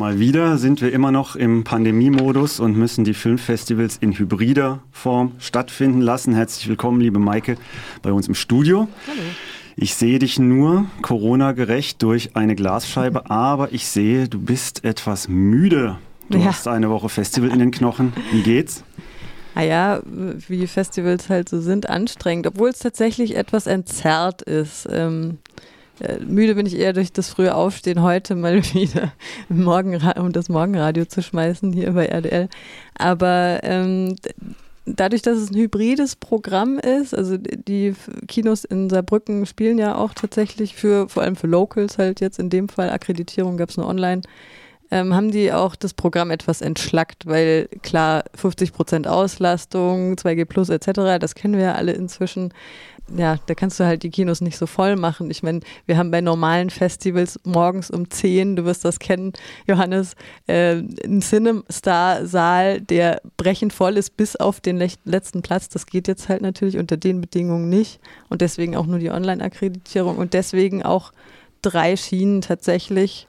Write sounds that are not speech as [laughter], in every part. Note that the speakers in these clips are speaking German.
Mal wieder sind wir immer noch im Pandemiemodus und müssen die Filmfestivals in hybrider Form stattfinden lassen. Herzlich willkommen, liebe Maike, bei uns im Studio. Hallo. Ich sehe dich nur Corona-gerecht durch eine Glasscheibe, [laughs] aber ich sehe, du bist etwas müde. Du ja. hast eine Woche Festival in den Knochen. Wie geht's? Naja, wie Festivals halt so sind, anstrengend, obwohl es tatsächlich etwas entzerrt ist. Ähm, äh, müde bin ich eher durch das frühe Aufstehen heute mal [laughs] wieder, Morgen, um das Morgenradio zu schmeißen hier bei RDL. Aber ähm, dadurch, dass es ein hybrides Programm ist, also die Kinos in Saarbrücken spielen ja auch tatsächlich für, vor allem für Locals halt jetzt in dem Fall, Akkreditierung gab es nur online, ähm, haben die auch das Programm etwas entschlackt, weil klar, 50 Prozent Auslastung, 2G Plus etc., das kennen wir ja alle inzwischen ja, da kannst du halt die Kinos nicht so voll machen. Ich meine, wir haben bei normalen Festivals morgens um 10, du wirst das kennen, Johannes, äh, einen Cinestar-Saal, der brechend voll ist bis auf den letzten Platz. Das geht jetzt halt natürlich unter den Bedingungen nicht und deswegen auch nur die Online-Akkreditierung und deswegen auch drei Schienen tatsächlich.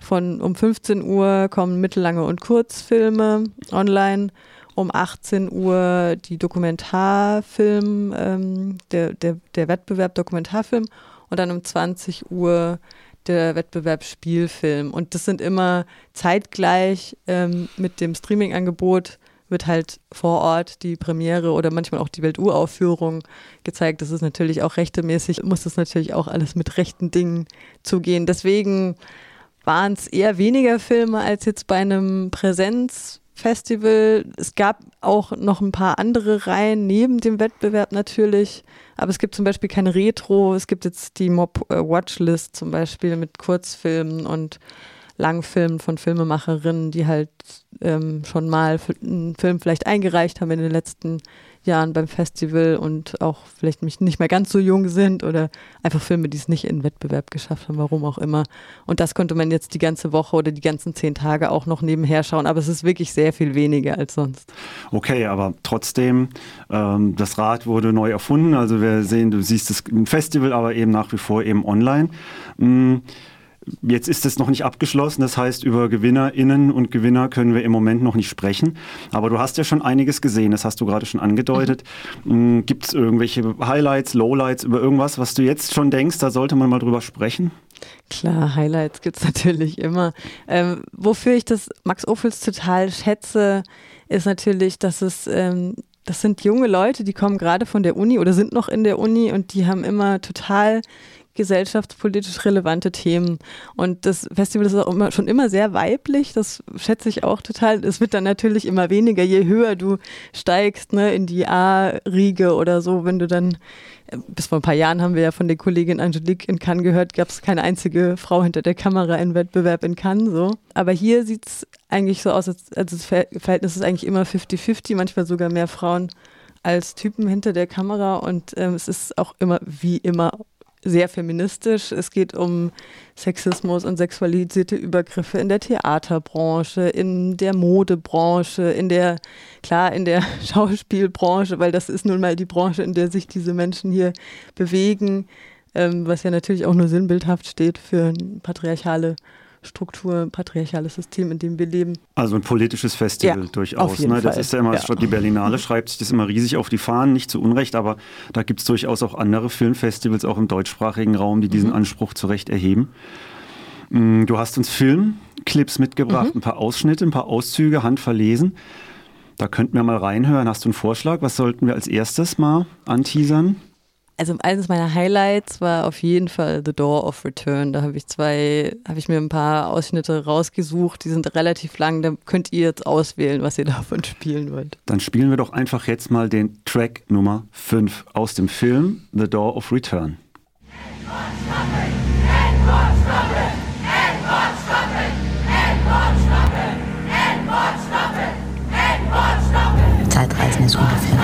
Von um 15 Uhr kommen mittellange und Kurzfilme online um 18 Uhr die Dokumentarfilm, ähm, der, der, der Wettbewerb Dokumentarfilm und dann um 20 Uhr der Wettbewerb Spielfilm. Und das sind immer zeitgleich ähm, mit dem Streaming-Angebot wird halt vor Ort die Premiere oder manchmal auch die Welturaufführung gezeigt. Das ist natürlich auch rechtemäßig, muss das natürlich auch alles mit rechten Dingen zugehen. Deswegen waren es eher weniger Filme als jetzt bei einem Präsenz Festival. Es gab auch noch ein paar andere Reihen neben dem Wettbewerb natürlich, aber es gibt zum Beispiel keine Retro. Es gibt jetzt die Mob äh, Watchlist zum Beispiel mit Kurzfilmen und Langfilmen von Filmemacherinnen, die halt ähm, schon mal einen Film vielleicht eingereicht haben in den letzten Jahren beim Festival und auch vielleicht nicht mehr ganz so jung sind oder einfach Filme, die es nicht in Wettbewerb geschafft haben, warum auch immer. Und das konnte man jetzt die ganze Woche oder die ganzen zehn Tage auch noch nebenher schauen, aber es ist wirklich sehr viel weniger als sonst. Okay, aber trotzdem, ähm, das Rad wurde neu erfunden. Also wir sehen, du siehst es im Festival, aber eben nach wie vor eben online. Mhm. Jetzt ist es noch nicht abgeschlossen, das heißt, über GewinnerInnen und Gewinner können wir im Moment noch nicht sprechen. Aber du hast ja schon einiges gesehen, das hast du gerade schon angedeutet. Mhm. Gibt es irgendwelche Highlights, Lowlights über irgendwas, was du jetzt schon denkst, da sollte man mal drüber sprechen? Klar, Highlights gibt es [laughs] natürlich immer. Ähm, wofür ich das Max Ophüls total schätze, ist natürlich, dass es ähm, das sind junge Leute, die kommen gerade von der Uni oder sind noch in der Uni und die haben immer total gesellschaftspolitisch relevante Themen. Und das Festival ist auch immer, schon immer sehr weiblich, das schätze ich auch total. Es wird dann natürlich immer weniger, je höher du steigst ne, in die A-Riege oder so, wenn du dann bis vor ein paar Jahren haben wir ja von der Kollegin Angelique in Cannes gehört, gab es keine einzige Frau hinter der Kamera im Wettbewerb in Cannes. So. Aber hier sieht es eigentlich so aus, als, als das Verhältnis ist eigentlich immer 50-50, manchmal sogar mehr Frauen als Typen hinter der Kamera. Und ähm, es ist auch immer, wie immer, sehr feministisch. Es geht um Sexismus und sexualisierte Übergriffe in der Theaterbranche, in der Modebranche, in der, klar, in der [laughs] Schauspielbranche, weil das ist nun mal die Branche, in der sich diese Menschen hier bewegen, ähm, was ja natürlich auch nur sinnbildhaft steht für patriarchale Struktur, patriarchales System, in dem wir leben. Also ein politisches Festival ja, durchaus. Ne? Das Fall. ist ja immer, ja. die Berlinale [laughs] schreibt sich das immer riesig auf die Fahnen, nicht zu Unrecht, aber da gibt es durchaus auch andere Filmfestivals, auch im deutschsprachigen Raum, die diesen mhm. Anspruch zu Recht erheben. Mm, du hast uns Filmclips mitgebracht, mhm. ein paar Ausschnitte, ein paar Auszüge, handverlesen. Da könnten wir mal reinhören. Hast du einen Vorschlag? Was sollten wir als erstes mal anteasern? Also eines meiner Highlights war auf jeden Fall The Door of Return. Da habe ich zwei, habe ich mir ein paar Ausschnitte rausgesucht. Die sind relativ lang. Da könnt ihr jetzt auswählen, was ihr [laughs] davon spielen wollt. Dann spielen wir doch einfach jetzt mal den Track Nummer 5 aus dem Film The Door of Return. Zeitreisen ist ungefährlich.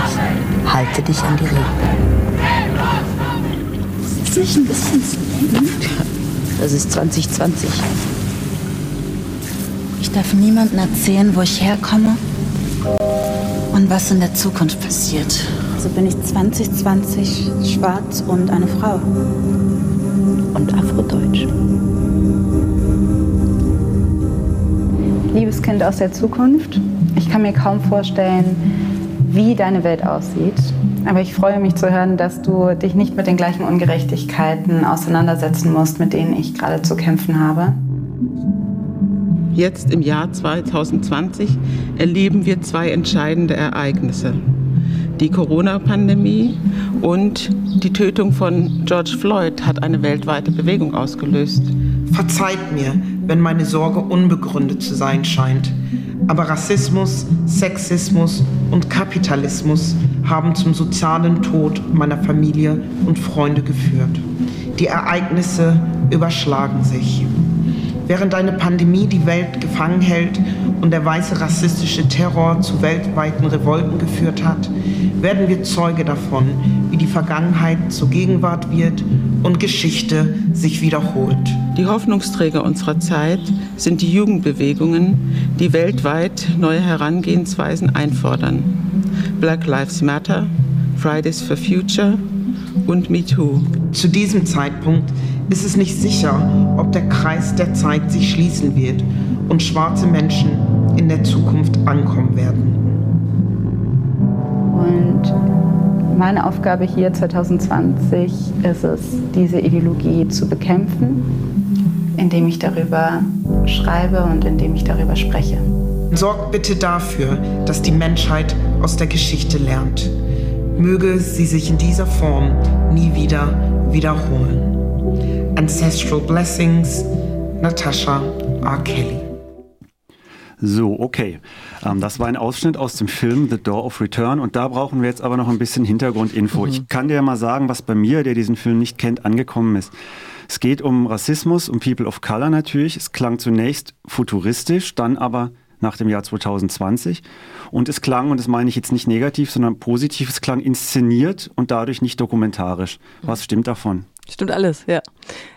Halte dich an die Regeln ist nicht ein bisschen zu eng? Das ist 2020. Ich darf niemandem erzählen, wo ich herkomme und was in der Zukunft passiert. Also bin ich 2020 schwarz und eine Frau. Und afrodeutsch. Liebes Kind aus der Zukunft, ich kann mir kaum vorstellen, wie deine Welt aussieht. Aber ich freue mich zu hören, dass du dich nicht mit den gleichen Ungerechtigkeiten auseinandersetzen musst, mit denen ich gerade zu kämpfen habe. Jetzt im Jahr 2020 erleben wir zwei entscheidende Ereignisse. Die Corona-Pandemie und die Tötung von George Floyd hat eine weltweite Bewegung ausgelöst. Verzeiht mir, wenn meine Sorge unbegründet zu sein scheint. Aber Rassismus, Sexismus und Kapitalismus haben zum sozialen Tod meiner Familie und Freunde geführt. Die Ereignisse überschlagen sich. Während eine Pandemie die Welt gefangen hält und der weiße rassistische Terror zu weltweiten Revolten geführt hat, werden wir Zeuge davon, wie die Vergangenheit zur Gegenwart wird und Geschichte sich wiederholt. Die Hoffnungsträger unserer Zeit sind die Jugendbewegungen, die weltweit neue Herangehensweisen einfordern. Black Lives Matter, Fridays for Future und MeToo. Zu diesem Zeitpunkt ist es nicht sicher, ob der Kreis der Zeit sich schließen wird und schwarze Menschen in der Zukunft ankommen werden. Und meine Aufgabe hier 2020 ist es, diese Ideologie zu bekämpfen, indem ich darüber schreibe und indem ich darüber spreche. Sorgt bitte dafür, dass die Menschheit aus der Geschichte lernt. Möge sie sich in dieser Form nie wieder wiederholen. Ancestral Blessings, Natasha R. Kelly. So, okay. Ähm, das war ein Ausschnitt aus dem Film The Door of Return und da brauchen wir jetzt aber noch ein bisschen Hintergrundinfo. Mhm. Ich kann dir mal sagen, was bei mir, der diesen Film nicht kennt, angekommen ist. Es geht um Rassismus, um People of Color natürlich. Es klang zunächst futuristisch, dann aber nach dem Jahr 2020. Und es klang, und das meine ich jetzt nicht negativ, sondern positiv, es klang inszeniert und dadurch nicht dokumentarisch. Was stimmt davon? Stimmt alles, ja.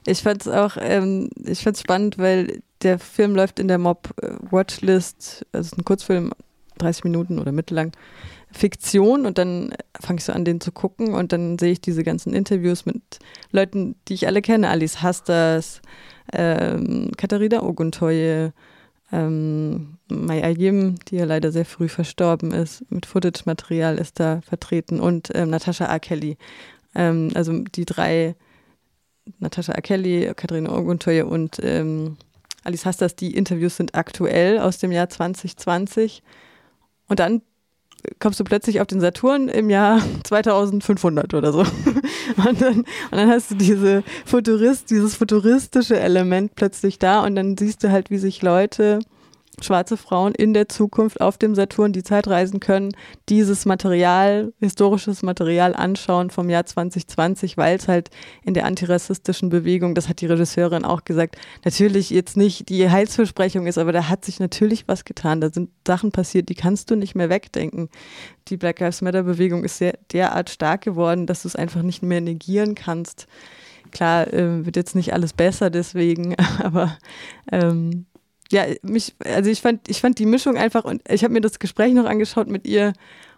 Ich fand es auch, ähm, ich fand spannend, weil der Film läuft in der Mob äh, Watchlist, also ein Kurzfilm, 30 Minuten oder mittellang, Fiktion und dann fange ich so an, den zu gucken und dann sehe ich diese ganzen Interviews mit Leuten, die ich alle kenne, Alice Hastas, ähm, Katharina Oguntoye, ähm, Mai Ayim, die ja leider sehr früh verstorben ist, mit Footage-Material ist da vertreten und ähm, Natascha A. Kelly. Ähm, also die drei, Natascha A. Kelly, Katharina Oguntoye und ähm, Alice Hastas, die Interviews sind aktuell aus dem Jahr 2020. Und dann kommst du plötzlich auf den Saturn im Jahr [laughs] 2500 oder so. [laughs] Und dann, und dann hast du diese Futurist, dieses futuristische Element plötzlich da und dann siehst du halt, wie sich Leute schwarze Frauen in der Zukunft auf dem Saturn die Zeit reisen können, dieses Material, historisches Material anschauen vom Jahr 2020, weil es halt in der antirassistischen Bewegung, das hat die Regisseurin auch gesagt, natürlich jetzt nicht die Heilsversprechung ist, aber da hat sich natürlich was getan. Da sind Sachen passiert, die kannst du nicht mehr wegdenken. Die Black Lives Matter Bewegung ist sehr, derart stark geworden, dass du es einfach nicht mehr negieren kannst. Klar, äh, wird jetzt nicht alles besser deswegen, [laughs] aber ähm, ja, mich, also ich fand, ich fand die Mischung einfach und ich habe mir das Gespräch noch angeschaut mit ihr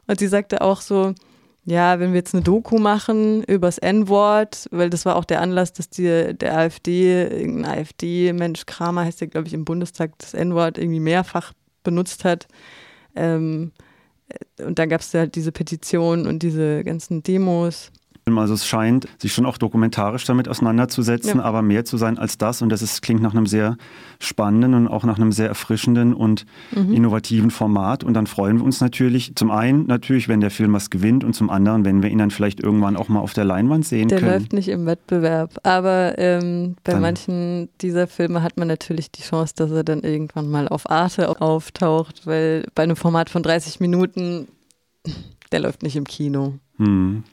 und sie sagte auch so, ja, wenn wir jetzt eine Doku machen übers N-Wort, weil das war auch der Anlass, dass die, der AfD, irgendein AfD-Mensch, Kramer heißt der, glaube ich, im Bundestag das N-Wort irgendwie mehrfach benutzt hat. Ähm, und dann gab es halt diese Petition und diese ganzen Demos. Also es scheint sich schon auch dokumentarisch damit auseinanderzusetzen, ja. aber mehr zu sein als das. Und das ist, klingt nach einem sehr spannenden und auch nach einem sehr erfrischenden und mhm. innovativen Format. Und dann freuen wir uns natürlich, zum einen natürlich, wenn der Film was gewinnt und zum anderen, wenn wir ihn dann vielleicht irgendwann auch mal auf der Leinwand sehen der können. Der läuft nicht im Wettbewerb, aber ähm, bei dann. manchen dieser Filme hat man natürlich die Chance, dass er dann irgendwann mal auf Arte auftaucht, weil bei einem Format von 30 Minuten, der läuft nicht im Kino. Hm.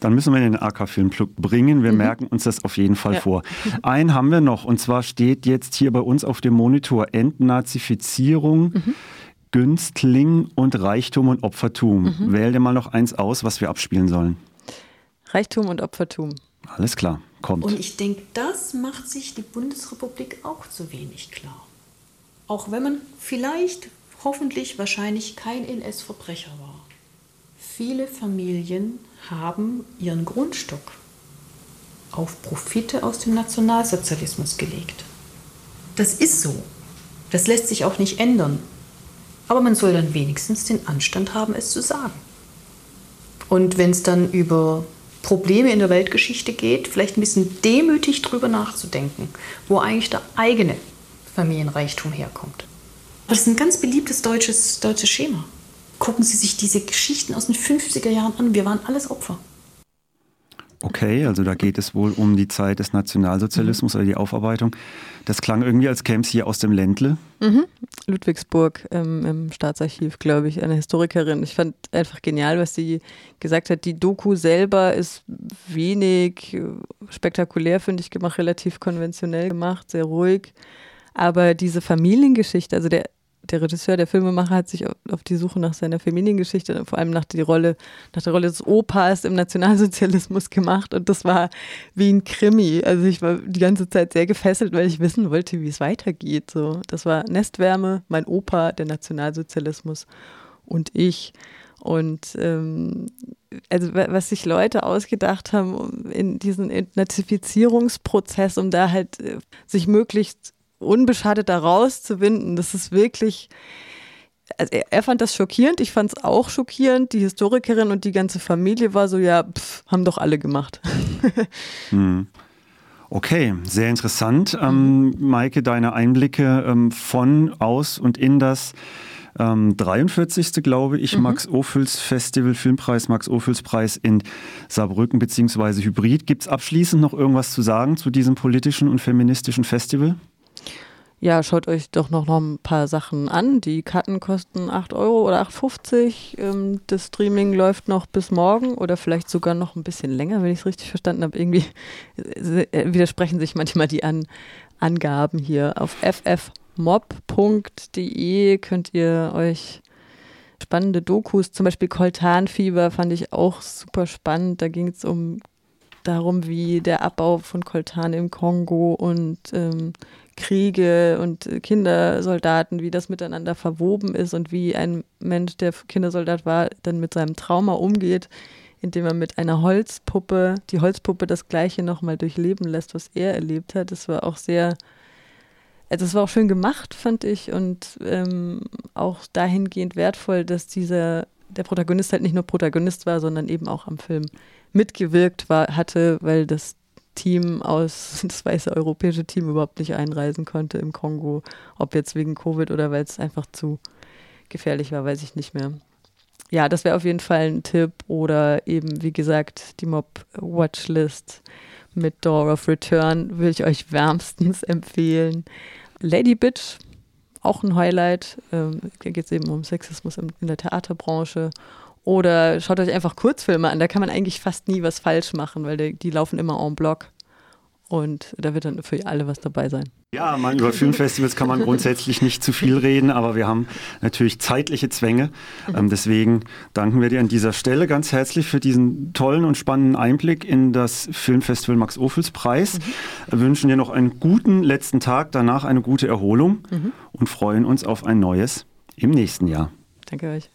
Dann müssen wir den AK-Filmclub bringen. Wir mhm. merken uns das auf jeden Fall ja. vor. [laughs] Einen haben wir noch und zwar steht jetzt hier bei uns auf dem Monitor Entnazifizierung. Mhm. Günstling und Reichtum und Opfertum. Mhm. Wähl dir mal noch eins aus, was wir abspielen sollen. Reichtum und Opfertum. Alles klar, kommt. Und ich denke, das macht sich die Bundesrepublik auch zu wenig klar. Auch wenn man vielleicht, hoffentlich, wahrscheinlich kein NS-Verbrecher war. Viele Familien haben ihren Grundstock auf Profite aus dem Nationalsozialismus gelegt. Das ist so. Das lässt sich auch nicht ändern. Aber man soll dann wenigstens den Anstand haben, es zu sagen. Und wenn es dann über Probleme in der Weltgeschichte geht, vielleicht ein bisschen demütig drüber nachzudenken, wo eigentlich der eigene Familienreichtum herkommt. Das ist ein ganz beliebtes deutsches, deutsches Schema. Gucken Sie sich diese Geschichten aus den 50er Jahren an. Wir waren alles Opfer. Okay, also da geht es wohl um die Zeit des Nationalsozialismus mhm. oder die Aufarbeitung. Das klang irgendwie, als käme es hier aus dem Ländle. Mhm. Ludwigsburg ähm, im Staatsarchiv, glaube ich, eine Historikerin. Ich fand einfach genial, was sie gesagt hat. Die Doku selber ist wenig äh, spektakulär, finde ich, gemacht, relativ konventionell gemacht, sehr ruhig. Aber diese Familiengeschichte, also der der Regisseur, der Filmemacher hat sich auf die Suche nach seiner Familiengeschichte, vor allem nach, die Rolle, nach der Rolle des Opas im Nationalsozialismus gemacht. Und das war wie ein Krimi. Also ich war die ganze Zeit sehr gefesselt, weil ich wissen wollte, wie es weitergeht. So, das war Nestwärme, mein Opa, der Nationalsozialismus und ich. Und ähm, also was sich Leute ausgedacht haben in diesen Entnazifizierungsprozess, um da halt äh, sich möglichst unbeschadet da rauszuwinden, das ist wirklich. Also er, er, fand das schockierend, ich fand es auch schockierend. Die Historikerin und die ganze Familie war so, ja, pff, haben doch alle gemacht. [laughs] hm. Okay, sehr interessant. Ähm, Maike, deine Einblicke ähm, von, aus und in das ähm, 43. glaube ich, mhm. Max Ophüls Festival, Filmpreis, Max Ophüls Preis in Saarbrücken beziehungsweise Hybrid. Gibt es abschließend noch irgendwas zu sagen zu diesem politischen und feministischen Festival? Ja, schaut euch doch noch, noch ein paar Sachen an. Die Karten kosten 8 Euro oder 8,50. Ähm, das Streaming läuft noch bis morgen oder vielleicht sogar noch ein bisschen länger, wenn ich es richtig verstanden habe. Irgendwie äh, widersprechen sich manchmal die an Angaben hier. Auf ffmob.de könnt ihr euch spannende Dokus, zum Beispiel Koltanfieber fand ich auch super spannend. Da ging es um darum, wie der Abbau von Koltan im Kongo und ähm, Kriege und Kindersoldaten, wie das miteinander verwoben ist und wie ein Mensch, der Kindersoldat war, dann mit seinem Trauma umgeht, indem er mit einer Holzpuppe, die Holzpuppe das Gleiche nochmal durchleben lässt, was er erlebt hat. Das war auch sehr, also das war auch schön gemacht, fand ich, und ähm, auch dahingehend wertvoll, dass dieser, der Protagonist halt nicht nur Protagonist war, sondern eben auch am Film mitgewirkt war, hatte, weil das Team aus, [laughs] das weiße europäische Team überhaupt nicht einreisen konnte im Kongo. Ob jetzt wegen Covid oder weil es einfach zu gefährlich war, weiß ich nicht mehr. Ja, das wäre auf jeden Fall ein Tipp. Oder eben, wie gesagt, die Mob-Watchlist mit Door of Return würde ich euch wärmstens [laughs] empfehlen. Lady Bitch, auch ein Highlight. Ähm, da geht es eben um Sexismus in der Theaterbranche. Oder schaut euch einfach Kurzfilme an, da kann man eigentlich fast nie was falsch machen, weil die, die laufen immer en bloc. Und da wird dann für alle was dabei sein. Ja, man, über Filmfestivals kann man grundsätzlich nicht zu viel reden, aber wir haben natürlich zeitliche Zwänge. Ähm, deswegen danken wir dir an dieser Stelle ganz herzlich für diesen tollen und spannenden Einblick in das Filmfestival Max Ophüls Preis. Mhm. Wir wünschen dir noch einen guten letzten Tag, danach eine gute Erholung mhm. und freuen uns auf ein neues im nächsten Jahr. Danke euch.